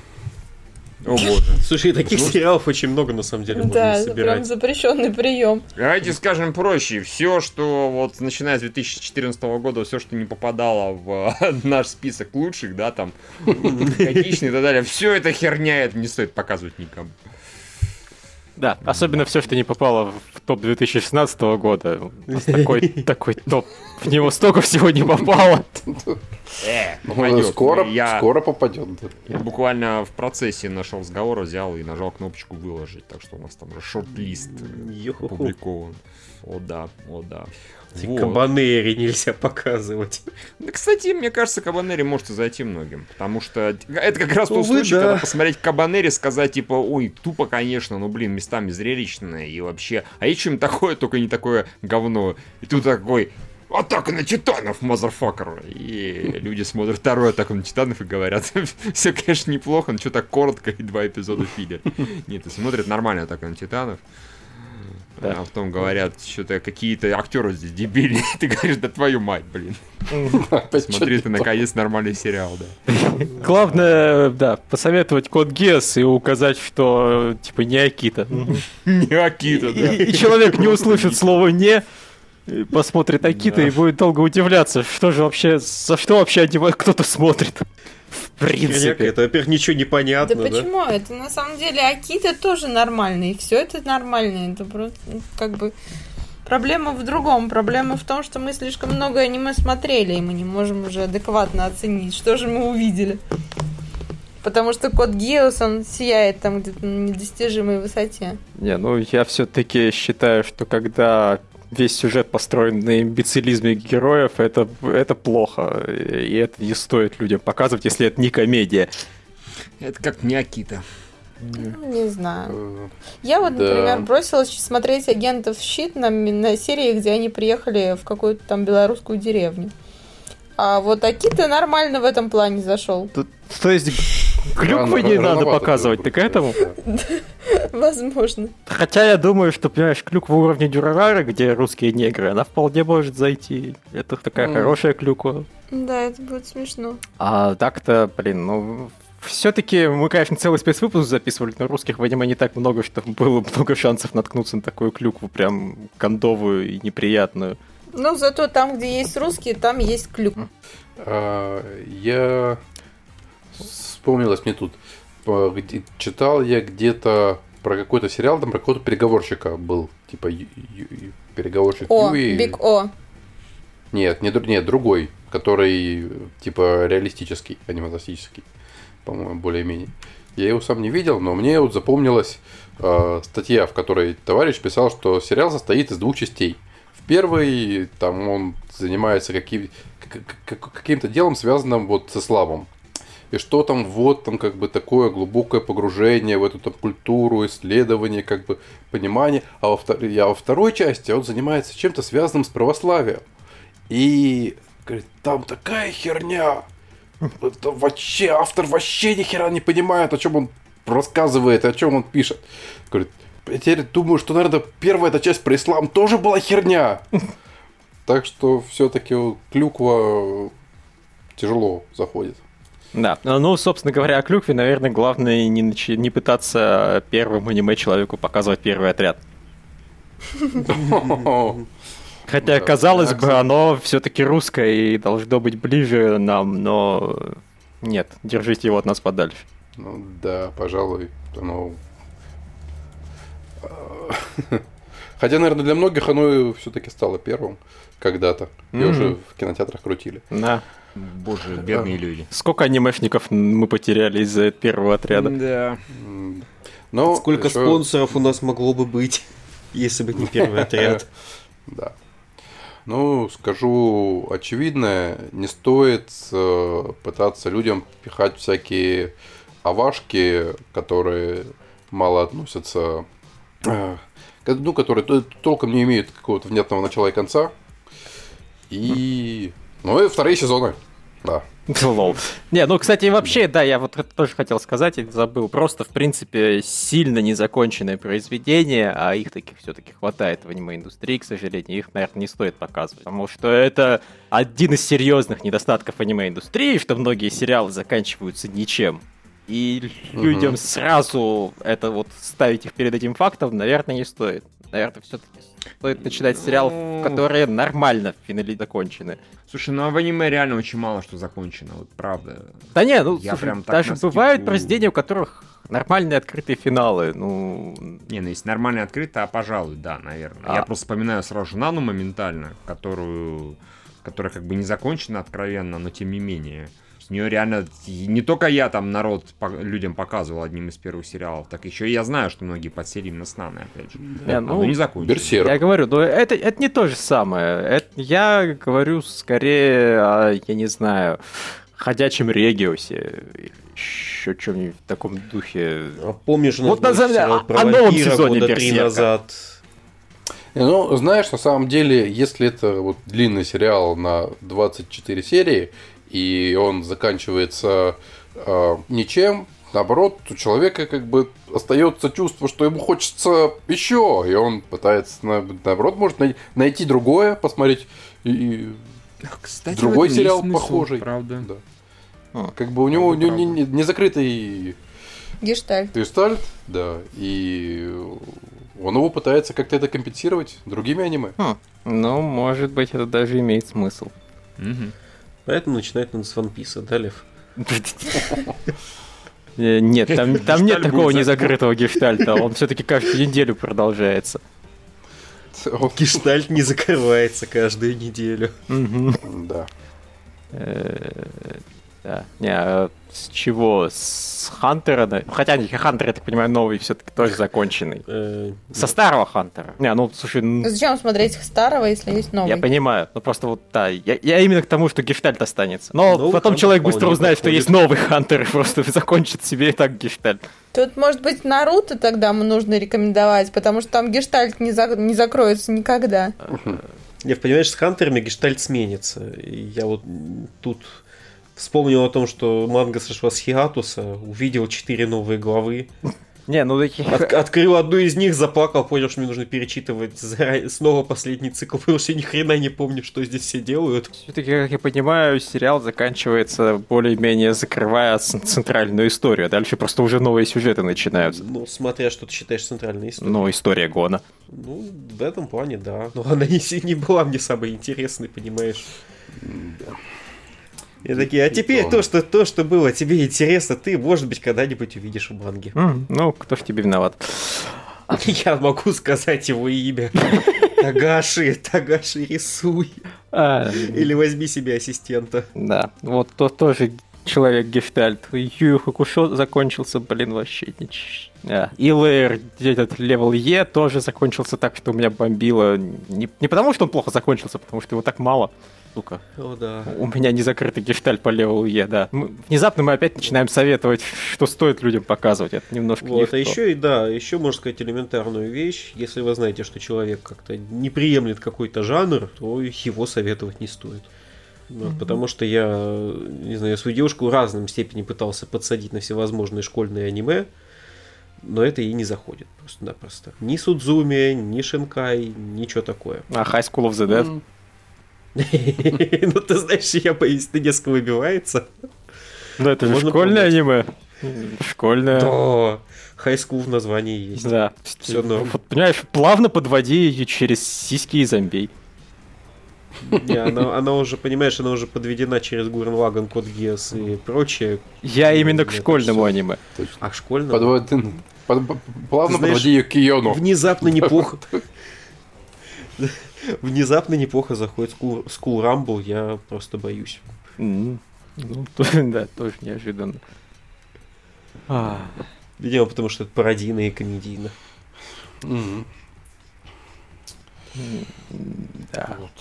О боже. Слушай, таких ну, сериалов очень много на самом деле можно да, собирать. Прям запрещенный прием. Давайте скажем проще. Все, что вот начиная с 2014 года, все, что не попадало в наш список лучших, да, там, годичный и так далее, все это херня, это не стоит показывать никому. Да, особенно все, что не попало в топ 2016 года. Такой, такой топ. В него столько всего не попало. Э, попадет. Скоро, я, скоро попадет. Я буквально в процессе нашего разговора взял и нажал кнопочку выложить. Так что у нас там уже шорт-лист опубликован. О да, о да. Вот. Кабанери нельзя показывать. Да, кстати, мне кажется, Кабанери может и зайти многим. Потому что это как раз тот случай, да. когда посмотреть Кабанери, сказать, типа, ой, тупо, конечно, но, блин, местами зрелищное и вообще, а есть чем такое, только не такое говно. И тут такой, атака на титанов, мазерфакер. И люди смотрят вторую атаку на титанов и говорят, все, конечно, неплохо, но что так коротко и два эпизода филлер. Нет, и смотрят нормальную атаку на титанов. Да. А потом говорят, что-то какие-то актеры здесь дебильные. Ты говоришь, да твою мать, блин. Смотри, ты наконец нормальный сериал, да. Главное, да, посоветовать код Гес и указать, что типа не Акита. Не Акита, да. И человек не услышит слово не, посмотрит Акита и будет долго удивляться, что же вообще, за что вообще кто-то смотрит. В принципе. Это, во-первых, ничего не понятно. Да, да почему? Это на самом деле Акита тоже нормальный. И все это нормально. Это просто ну, как бы. Проблема в другом. Проблема в том, что мы слишком много аниме смотрели, и мы не можем уже адекватно оценить, что же мы увидели. Потому что код Геос, он сияет там где-то на недостижимой высоте. Не, ну я все-таки считаю, что когда весь сюжет построен на имбецилизме героев, это, это плохо. И это не стоит людям показывать, если это не комедия. Это как не Акита. Ну, не знаю. Я вот, да. например, бросилась смотреть агентов щит на, на серии, где они приехали в какую-то там белорусскую деревню. А вот Акита нормально в этом плане зашел. То, то есть клюквы не надо показывать, ты к этому? Возможно. Хотя я думаю, что, понимаешь, клюква уровня Дюрарара, где русские негры, она вполне может зайти. Это такая хорошая клюква. Да, это будет смешно. А так-то, блин, ну, все-таки мы, конечно, целый спецвыпуск записывали, но русских в аниме не так много, что было много шансов наткнуться на такую клюкву, прям кондовую и неприятную. Ну, зато там, где есть русские, там есть клюк. А, я вспомнилось мне тут, читал я где-то про какой-то сериал, там про какого-то переговорщика был, типа ю, ю, переговорщик О, Юи. Биг О. Нет, не, нет, другой, который типа реалистический, а не фантастический, по-моему, более-менее. Я его сам не видел, но мне вот запомнилась э, статья, в которой товарищ писал, что сериал состоит из двух частей. В первой там он занимается каким, каким-то делом, связанным вот с исламом и что там вот там как бы такое глубокое погружение в эту там культуру, исследование, как бы понимание. А во, втор... а во второй части он занимается чем-то связанным с православием. И говорит, там такая херня. Это вообще, автор вообще ни хера не понимает, о чем он рассказывает, о чем он пишет. Говорит, я теперь думаю, что, наверное, первая эта часть про ислам тоже была херня. Так что все-таки клюква тяжело заходит. Да, ну, собственно говоря, о клюкве, наверное, главное не, начи- не пытаться первым аниме человеку показывать первый отряд. Хотя, казалось бы, оно все-таки русское и должно быть ближе нам, но Нет, держите его от нас подальше. Ну да, пожалуй. Ну... Хотя, наверное, для многих оно все-таки стало первым когда-то. И mm-hmm. уже в кинотеатрах крутили. Да. Боже, бедные люди. Сколько анимешников мы потеряли из-за первого отряда? Да. Но Сколько еще... спонсоров у нас могло бы быть, если бы не первый отряд? Да. Ну, скажу очевидное, не стоит э, пытаться людям пихать всякие овашки, которые мало относятся, э, ну, которые толком не имеют какого-то внятного начала и конца. И... Ну, и вторые сезоны, да. Лол. Не, ну, кстати, вообще, да, я вот тоже хотел сказать, и забыл. Просто, в принципе, сильно незаконченное произведение, а их таких все-таки хватает в аниме-индустрии, к сожалению. Их, наверное, не стоит показывать. Потому что это один из серьезных недостатков аниме-индустрии, что многие сериалы заканчиваются ничем. И людям угу. сразу это вот ставить их перед этим фактом, наверное, не стоит. Наверное, все-таки стоит начинать сериал, ну. которые нормально в финале закончены. Слушай, ну а в аниме реально очень мало что закончено, вот правда. Да не, ну, Я слушай, прям даже бывают произведения, у которых нормальные открытые финалы, ну... Не, ну если нормальные открытые, а пожалуй, да, наверное. А. Я просто вспоминаю сразу же Нану моментально, которую... которая как бы не закончена откровенно, но тем не менее. С нее реально не только я там народ по, людям показывал одним из первых сериалов, так еще и я знаю, что многие подсели именно с Наной, опять же. Да, ну, не закончили. Берсерк. Я говорю, но это, это не то же самое. Это, я говорю скорее, о, я не знаю, ходячем региосе, еще чем-нибудь в таком духе. А помнишь, вот на самом деле, о новом сезоне года три назад. Ну, знаешь, на самом деле, если это вот длинный сериал на 24 серии, и он заканчивается э, ничем, наоборот, у человека как бы остается чувство, что ему хочется еще, и он пытается, наоборот, может найти другое, посмотреть и Кстати, другой сериал смысл, похожий. Правда. Да. А, как бы у него не, не, не, не закрытый гештальт. Гештальт, да. И он его пытается как-то это компенсировать другими аниме. Хм. Ну, может быть, это даже имеет смысл. Угу. Поэтому начинает он с One Piece, да, Лев? Э, нет, там, там нет такого незакрытого гештальта, он все-таки каждую неделю продолжается. Гештальт не закрывается каждую неделю. Да. Да. Не, а с чего? С Хантера? Да? Хотя не Хантер, я так понимаю, новый все-таки тоже законченный. Э, Со старого Хантера. Не, ну, слушай... Ну... Зачем смотреть старого, если есть новый? Я понимаю. Ну, просто вот, да, я, я именно к тому, что гештальт останется. Но ну, потом человек быстро узнает, что есть новый Хантер, и просто закончит себе и так гештальт. Тут, может быть, Наруто тогда ему нужно рекомендовать, потому что там гештальт не, за... не закроется никогда. Я понимаешь, с Хантерами гештальт сменится. Я вот тут Вспомнил о том, что манга сошла с Хиатуса, увидел четыре новые главы. Не, ну таких... От, открыл одну из них, заплакал, понял, что мне нужно перечитывать снова последний цикл, потому что ни хрена не помню, что здесь все делают. Все-таки, как я понимаю, сериал заканчивается более-менее закрывая центральную историю, дальше просто уже новые сюжеты начинаются. Ну, смотря, что ты считаешь центральной историей. Ну, история Гона. Ну, в этом плане, да. Но она не, не была мне самой интересной, понимаешь. Да. И такие, а теперь то что, то, что было тебе интересно, ты, может быть, когда-нибудь увидишь в манге. М, ну, кто ж тебе виноват? Я могу сказать его имя. Тогаши, Тогаши рисуй. А, Или возьми себе ассистента. Да, вот то тоже человек гештальт. Ю Хакушо закончился, блин, вообще ничего. Да. И лейер, этот Level E тоже закончился так, что у меня бомбило. Не, не потому, что он плохо закончился, потому что его так мало сука. О, да. У меня не закрытый гешталь по левому Е, да. Мы, внезапно мы опять начинаем советовать, что стоит людям показывать. Это немножко Вот, не а еще и да, еще можно сказать элементарную вещь. Если вы знаете, что человек как-то не приемлет какой-то жанр, то его советовать не стоит. Mm-hmm. Потому что я, не знаю, свою девушку в разном степени пытался подсадить на всевозможные школьные аниме, но это и не заходит просто-напросто. Ни Судзуми, ни Шинкай, ничего такое. А High School of the Dead? Mm. Ну, ты знаешь, я боюсь, ты несколько выбивается. Ну, это же школьное аниме. Школьное. Да. High School в названии есть. Да. Все норм. Вот, понимаешь, плавно подводи ее через сиськи и зомбей. Не, она, она уже, понимаешь, она уже подведена через Гурен Лаган, Код Гиас и прочее. Я именно к школьному аниме. А к школьному? Под, плавно Знаешь, подводи ее к Иону. Внезапно неплохо. Внезапно неплохо заходит School, Rumble, я просто боюсь. Ну, да, тоже неожиданно. А. Видимо, потому что это пародийно и комедийно. Да. Вот.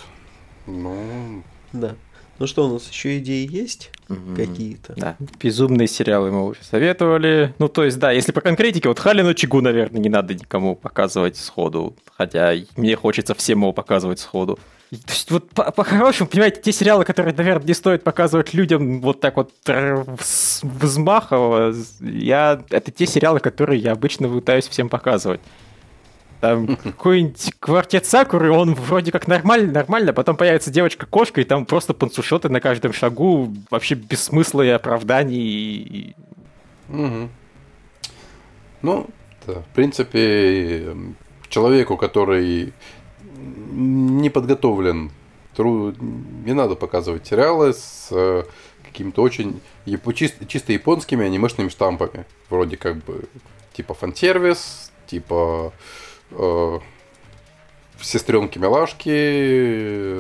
Ну, да. Ну что, у нас еще идеи есть mm-hmm. какие-то? Да, безумные сериалы мы уже советовали. Ну, то есть, да, если по конкретике, вот Халину Чигу, наверное, не надо никому показывать сходу. Хотя мне хочется всем его показывать сходу. То есть, вот по-хорошему, по понимаете, те сериалы, которые, наверное, не стоит показывать людям вот так вот взмахово, я... это те сериалы, которые я обычно пытаюсь всем показывать. Там какой-нибудь квартет Сакуры, он вроде как нормально, нормально, потом появится девочка-кошка, и там просто панцушоты на каждом шагу, вообще без смысла и оправданий. Угу. Ну, да, в принципе, человеку, который не подготовлен, не надо показывать сериалы с э, какими-то очень чисто, чисто японскими анимешными штампами. Вроде как бы типа фан-сервис, типа э, сестренки Милашки.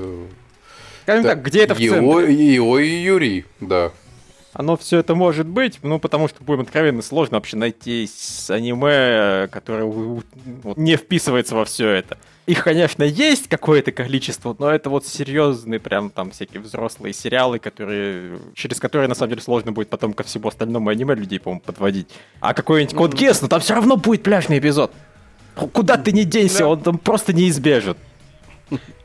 Скажем так, где это в центре? И Ой, и Юрий, да. Оно все это может быть, ну, потому что, будем откровенно, сложно вообще найти аниме, которое не вписывается во все это. Их, конечно, есть какое-то количество, но это вот серьезные, прям там всякие взрослые сериалы, которые, через которые, на самом деле, сложно будет потом ко всему остальному аниме людей, по-моему, подводить. А какой-нибудь Код Гесс, ну там все равно будет пляжный эпизод. Куда ты не денься, он там просто неизбежен.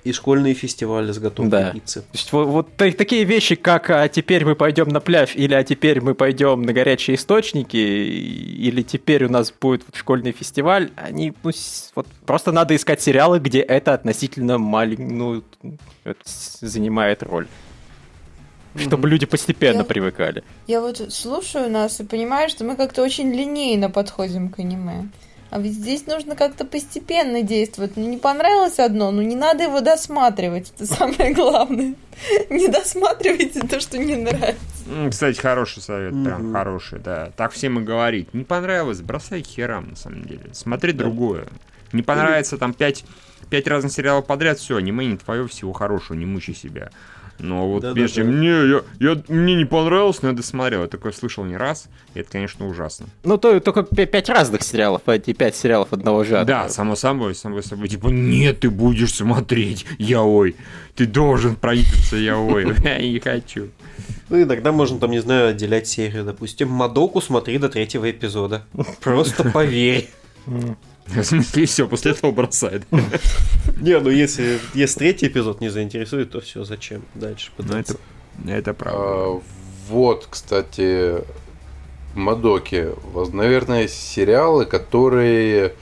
И школьные фестивали с готовкой да. пиццы. То есть, вот, вот такие вещи, как «а теперь мы пойдем на пляж» или «а теперь мы пойдем на горячие источники» или «теперь у нас будет вот школьный фестиваль», они ну, вот, просто надо искать сериалы, где это относительно маленький, ну, занимает роль чтобы люди постепенно я, привыкали. Я вот слушаю нас и понимаю, что мы как-то очень линейно подходим к аниме. А ведь здесь нужно как-то постепенно действовать. Ну, не понравилось одно, ну не надо его досматривать. Это самое главное. Не досматривайте то, что не нравится. Кстати, хороший совет, прям хороший, да. Так всем и говорить. Не понравилось, бросай херам, на самом деле. Смотри другое. Не понравится там пять, пять разных сериалов подряд, все, аниме не твое, всего хорошего, не мучай себя. Но вот да, прежде да, да. мне, я, я, мне не понравилось, но я досмотрел. Я такое слышал не раз, и это, конечно, ужасно. Ну, то, только пять разных сериалов, а эти пять сериалов одного жанра. Да, само собой, само собой. Типа, нет, ты будешь смотреть, я ой. Ты должен проявиться, я ой. Я не хочу. Ну, иногда можно там, не знаю, отделять серию. Допустим, Мадоку смотри до третьего эпизода. Просто поверь. В смысле, все, после этого бросает. Не, ну если, если третий эпизод не заинтересует, то все, зачем дальше ну, пытаться? это, это правда. А, вот, кстати, Мадоки. Наверное, сериалы, которые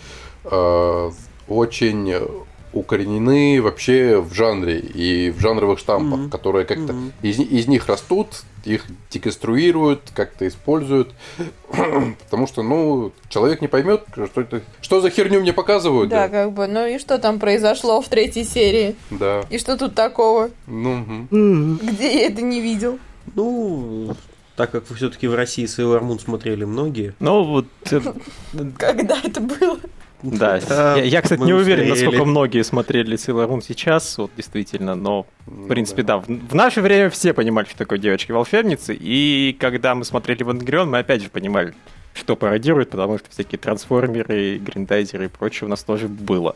э, очень укоренены вообще в жанре и в жанровых штампах, mm-hmm. которые как-то mm-hmm. из, из них растут, их деконструируют, как-то используют, потому что, ну, человек не поймет, что это, что за херню мне показывают. Да, да, как бы, ну и что там произошло в третьей серии? Да. И что тут такого? Ну, угу. где я это не видел? Ну, так как вы все-таки в России Сейлор Мун смотрели многие. Ну вот. Когда это было? Да, я, я, кстати, не уверен, насколько многие смотрели Sailor Moon сейчас, вот действительно, но, в принципе, да. В, в наше время все понимали, что такое девочки-волшебницы, и когда мы смотрели Вангрион, мы опять же понимали, что пародирует, потому что всякие трансформеры, гриндайзеры и прочее у нас тоже было.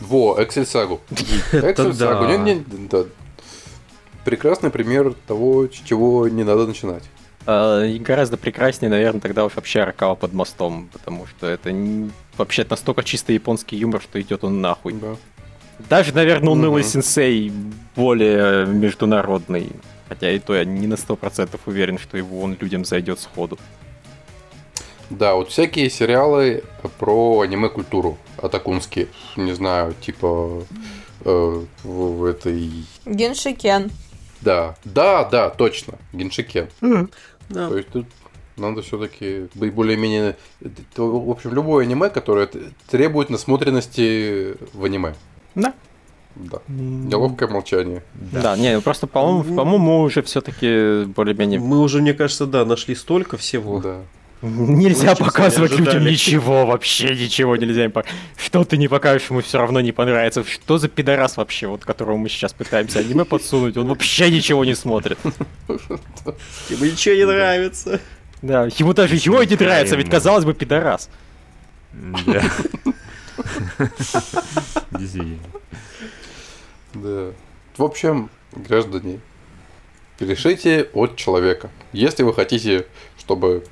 Во, Эксель Сагу. Эксель Сагу. Прекрасный пример того, с чего не надо начинать. А, и гораздо прекраснее, наверное, тогда уж вообще Аркава под мостом, потому что это вообще настолько чисто японский юмор, что идет он нахуй. Да. Даже, наверное, унылый угу. сенсей более международный. Хотя и то я не на сто процентов уверен, что его он людям зайдет сходу. Да, вот всякие сериалы про аниме-культуру атакунские. Не знаю, типа э, в, в этой... Геншикен. Да, да, да, точно, Геншикен. Mm. Да. То есть тут надо все-таки быть более-менее... В общем, любое аниме, которое требует насмотренности в аниме. Да. Да. Неловкое молчание. Да, да не, ну просто, по-моему, ну, по-моему, мы уже все-таки более-менее... Мы уже, мне кажется, да, нашли столько всего. Да. Нельзя Очень показывать людям ничего, вообще ничего нельзя им показывать. Что ты не покажешь, ему все равно не понравится. Что за пидорас вообще, вот которого мы сейчас пытаемся аниме подсунуть, он вообще ничего не смотрит. Ему ничего не нравится. Да, ему даже его не нравится, ведь казалось бы пидорас. Да. Да. В общем, граждане, решите от человека. Если вы хотите, чтобы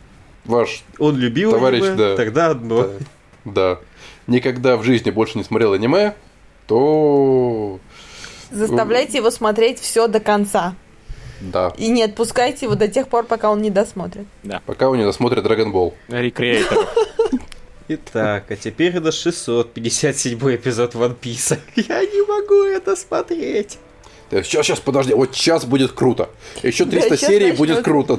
ваш он любил товарищ, аниме, да, тогда одно. Да, да, никогда в жизни больше не смотрел аниме, то заставляйте его смотреть все до конца. Да. И не отпускайте его до тех пор, пока он не досмотрит. Да. Пока он не досмотрит Dragon Ball. Рекреатор. Итак, а теперь это 657 эпизод One Piece. Я не могу это смотреть. Сейчас, сейчас, подожди, вот сейчас будет круто. Еще 300 да, серий начнет. будет круто.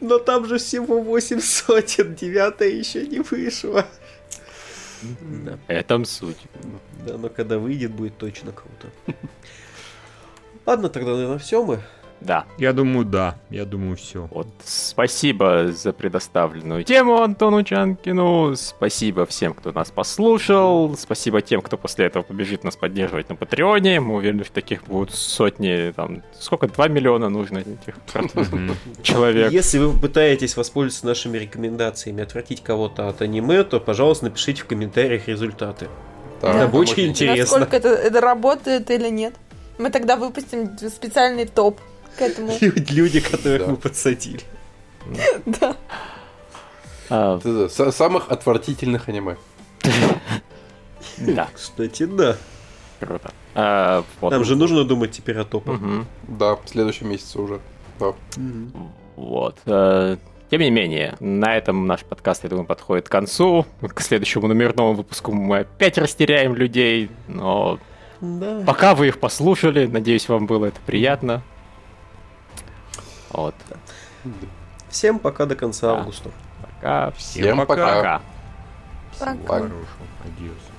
Но там же всего 8 сотен, девятая еще не вышла. Да. Этом суть. Да, но когда выйдет, будет точно круто. Ладно, тогда, наверное, все мы. Да. Я думаю, да. Я думаю, все. Вот, спасибо за предоставленную тему Антону Чанкину. Спасибо всем, кто нас послушал. Спасибо тем, кто после этого побежит нас поддерживать на Патреоне. Мы уверены, что таких будут сотни, там, сколько, 2 миллиона нужно этих человек. Если вы пытаетесь воспользоваться нашими рекомендациями, отвратить кого-то от аниме, то, пожалуйста, напишите в комментариях результаты. Да, это очень интересно. Насколько это, это работает или нет. Мы тогда выпустим специальный топ к этому. Люди, которых мы подсадили. Да. А. Самых отвратительных аниме. Да. Кстати, да. Круто. А, Нам же нужно думать теперь о топах. Да, в следующем месяце уже. Вот. Э, тем не менее, на этом наш подкаст, я думаю, подходит к концу. К следующему номерному выпуску мы опять растеряем людей, но да. пока вы их послушали, надеюсь, вам было это приятно. Вот. Всем пока до конца да. августа. Пока. Всем, Всем пока. пока. Пока. Всего хорошего. Адьос.